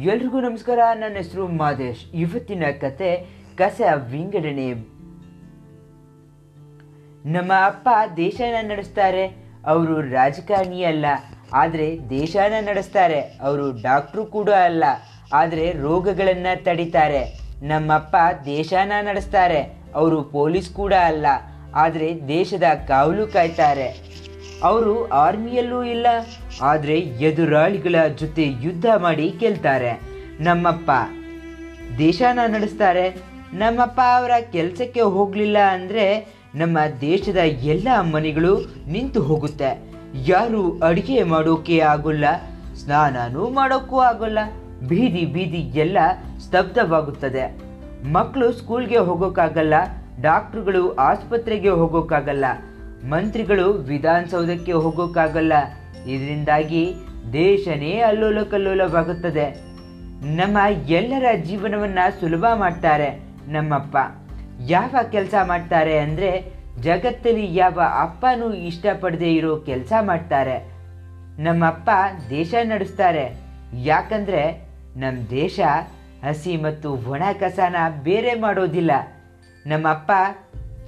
ಎಲ್ರಿಗೂ ನಮಸ್ಕಾರ. ನನ್ನ ಹೆಸರು ಮಾದೇಶ್. ಇವತ್ತಿನ ಕತೆ, ಕಸ ವಿಂಗಡಣೆ. ನಮ್ಮ ಅಪ್ಪ ದೇಶನ ನಡೆಸ್ತಾರೆ. ಅವರು ರಾಜಕಾರಣಿ ಅಲ್ಲ. ಆದರೆ ದೇಶನ ನಡೆಸ್ತಾರೆ. ಅವರು ಡಾಕ್ಟ್ರು ಕೂಡ ಅಲ್ಲ. ಆದರೆ ರೋಗಗಳನ್ನು ತಡಿತಾರೆ. ನಮ್ಮಪ್ಪ ದೇಶನ ನಡೆಸ್ತಾರೆ. ಅವರು ಪೊಲೀಸ್ ಕೂಡ ಅಲ್ಲ. ಆದರೆ ದೇಶದ ಕಾವಲು ಕಾಯ್ತಾರೆ. ಅವರು ಆರ್ಮಿಯಲ್ಲೂ ಇಲ್ಲ, ಆದರೆ ಎದುರಾಳಿಗಳ ಜೊತೆ ಯುದ್ಧ ಮಾಡಿ ಗೆಲ್ತಾರೆ. ನಮ್ಮಪ್ಪ ದೇಶನ ನಡೆಸ್ತಾರೆ. ನಮ್ಮಪ್ಪ ಅವರ ಕೆಲಸಕ್ಕೆ ಹೋಗಲಿಲ್ಲ ಅಂದರೆ ನಮ್ಮ ದೇಶದ ಎಲ್ಲ ಮನೆಗಳು ನಿಂತು ಹೋಗುತ್ತೆ. ಯಾರು ಅಡುಗೆ ಮಾಡೋಕೆ ಆಗೋಲ್ಲ, ಸ್ನಾನನೂ ಮಾಡೋಕ್ಕೂ ಆಗೋಲ್ಲ. ಬೀದಿ ಬೀದಿ ಎಲ್ಲ ಸ್ತಬ್ಧವಾಗುತ್ತದೆ. ಮಕ್ಕಳು ಸ್ಕೂಲ್ಗೆ ಹೋಗೋಕ್ಕಾಗಲ್ಲ ಡಾಕ್ಟ್ರುಗಳು ಆಸ್ಪತ್ರೆಗೆ ಹೋಗೋಕ್ಕಾಗಲ್ಲ. ಮಂತ್ರಿಗಳು ವಿಧಾನಸೌಧಕ್ಕೆ ಹೋಗೋಕ್ಕಾಗಲ್ಲ. ಇದರಿಂದಾಗಿ ದೇಶನೇ ಅಲ್ಲೋಲ ಕಲ್ಲೋಲವಾಗುತ್ತದೆ ನಮ್ಮ ಎಲ್ಲರ ಜೀವನವನ್ನ ಸುಲಭ ಮಾಡ್ತಾರೆ ನಮ್ಮಪ್ಪ. ಯಾವ ಕೆಲಸ ಮಾಡ್ತಾರೆ ಅಂದರೆ ಜಗತ್ತಲ್ಲಿ ಯಾವ ಅಪ್ಪನೂ ಇಷ್ಟಪಡದೆ ಇರೋ ಕೆಲಸ ಮಾಡ್ತಾರೆ. ನಮ್ಮಪ್ಪ ದೇಶ ನಡೆಸ್ತಾರೆ. ಯಾಕಂದ್ರೆ ನಮ್ಮ ದೇಶ ಹಸಿ ಮತ್ತು ಒಣ ಕಸನ ಬೇರೆ ಮಾಡೋದಿಲ್ಲ. ನಮ್ಮಪ್ಪ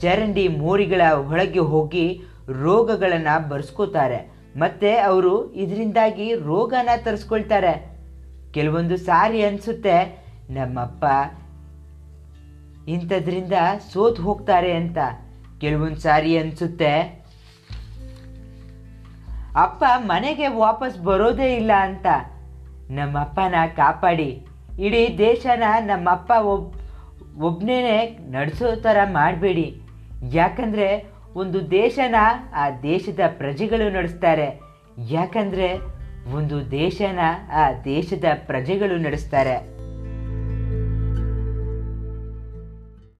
ಚರಂಡಿ ಮೋರಿಗಳ ಒಳಗೆ ಹೋಗಿ ರೋಗಗಳನ್ನು ಬರ್ಸ್ಕೋತಾರೆ. ಮತ್ತೆ ಅವರು ಇದರಿಂದಾಗಿ ರೋಗನ ತರಿಸ್ಕೊಳ್ತಾರೆ. ಕೆಲವೊಂದು ಸಾರಿ ಅನಿಸುತ್ತೆ, ನಮ್ಮಪ್ಪ ಇಂಥದ್ರಿಂದ ಸೋತ್ ಹೋಗ್ತಾರೆ ಅಂತ. ಕೆಲವೊಂದು ಸಾರಿ ಅನ್ಸುತ್ತೆ, ಅಪ್ಪ ಮನೆಗೆ ವಾಪಸ್ ಬರೋದೇ ಇಲ್ಲ ಅಂತ. ನಮ್ಮಪ್ಪನ ಕಾಪಾಡಿ. ಇಡೀ ದೇಶನ ನಮ್ಮಪ್ಪ ಒಬ್ ಒಬ್ಬನೇ ನಡೆಸೋ ಥರ ಮಾಡಬೇಡಿ. ಯಾಕಂದರೆ ಒಂದು ದೇಶನ ಆ ದೇಶದ ಪ್ರಜೆಗಳು ನಡೆಸ್ತಾರೆ. ಯಾಕಂದರೆ ಒಂದು ದೇಶನ ಆ ದೇಶದ ಪ್ರಜೆಗಳು ನಡೆಸ್ತಾರೆ.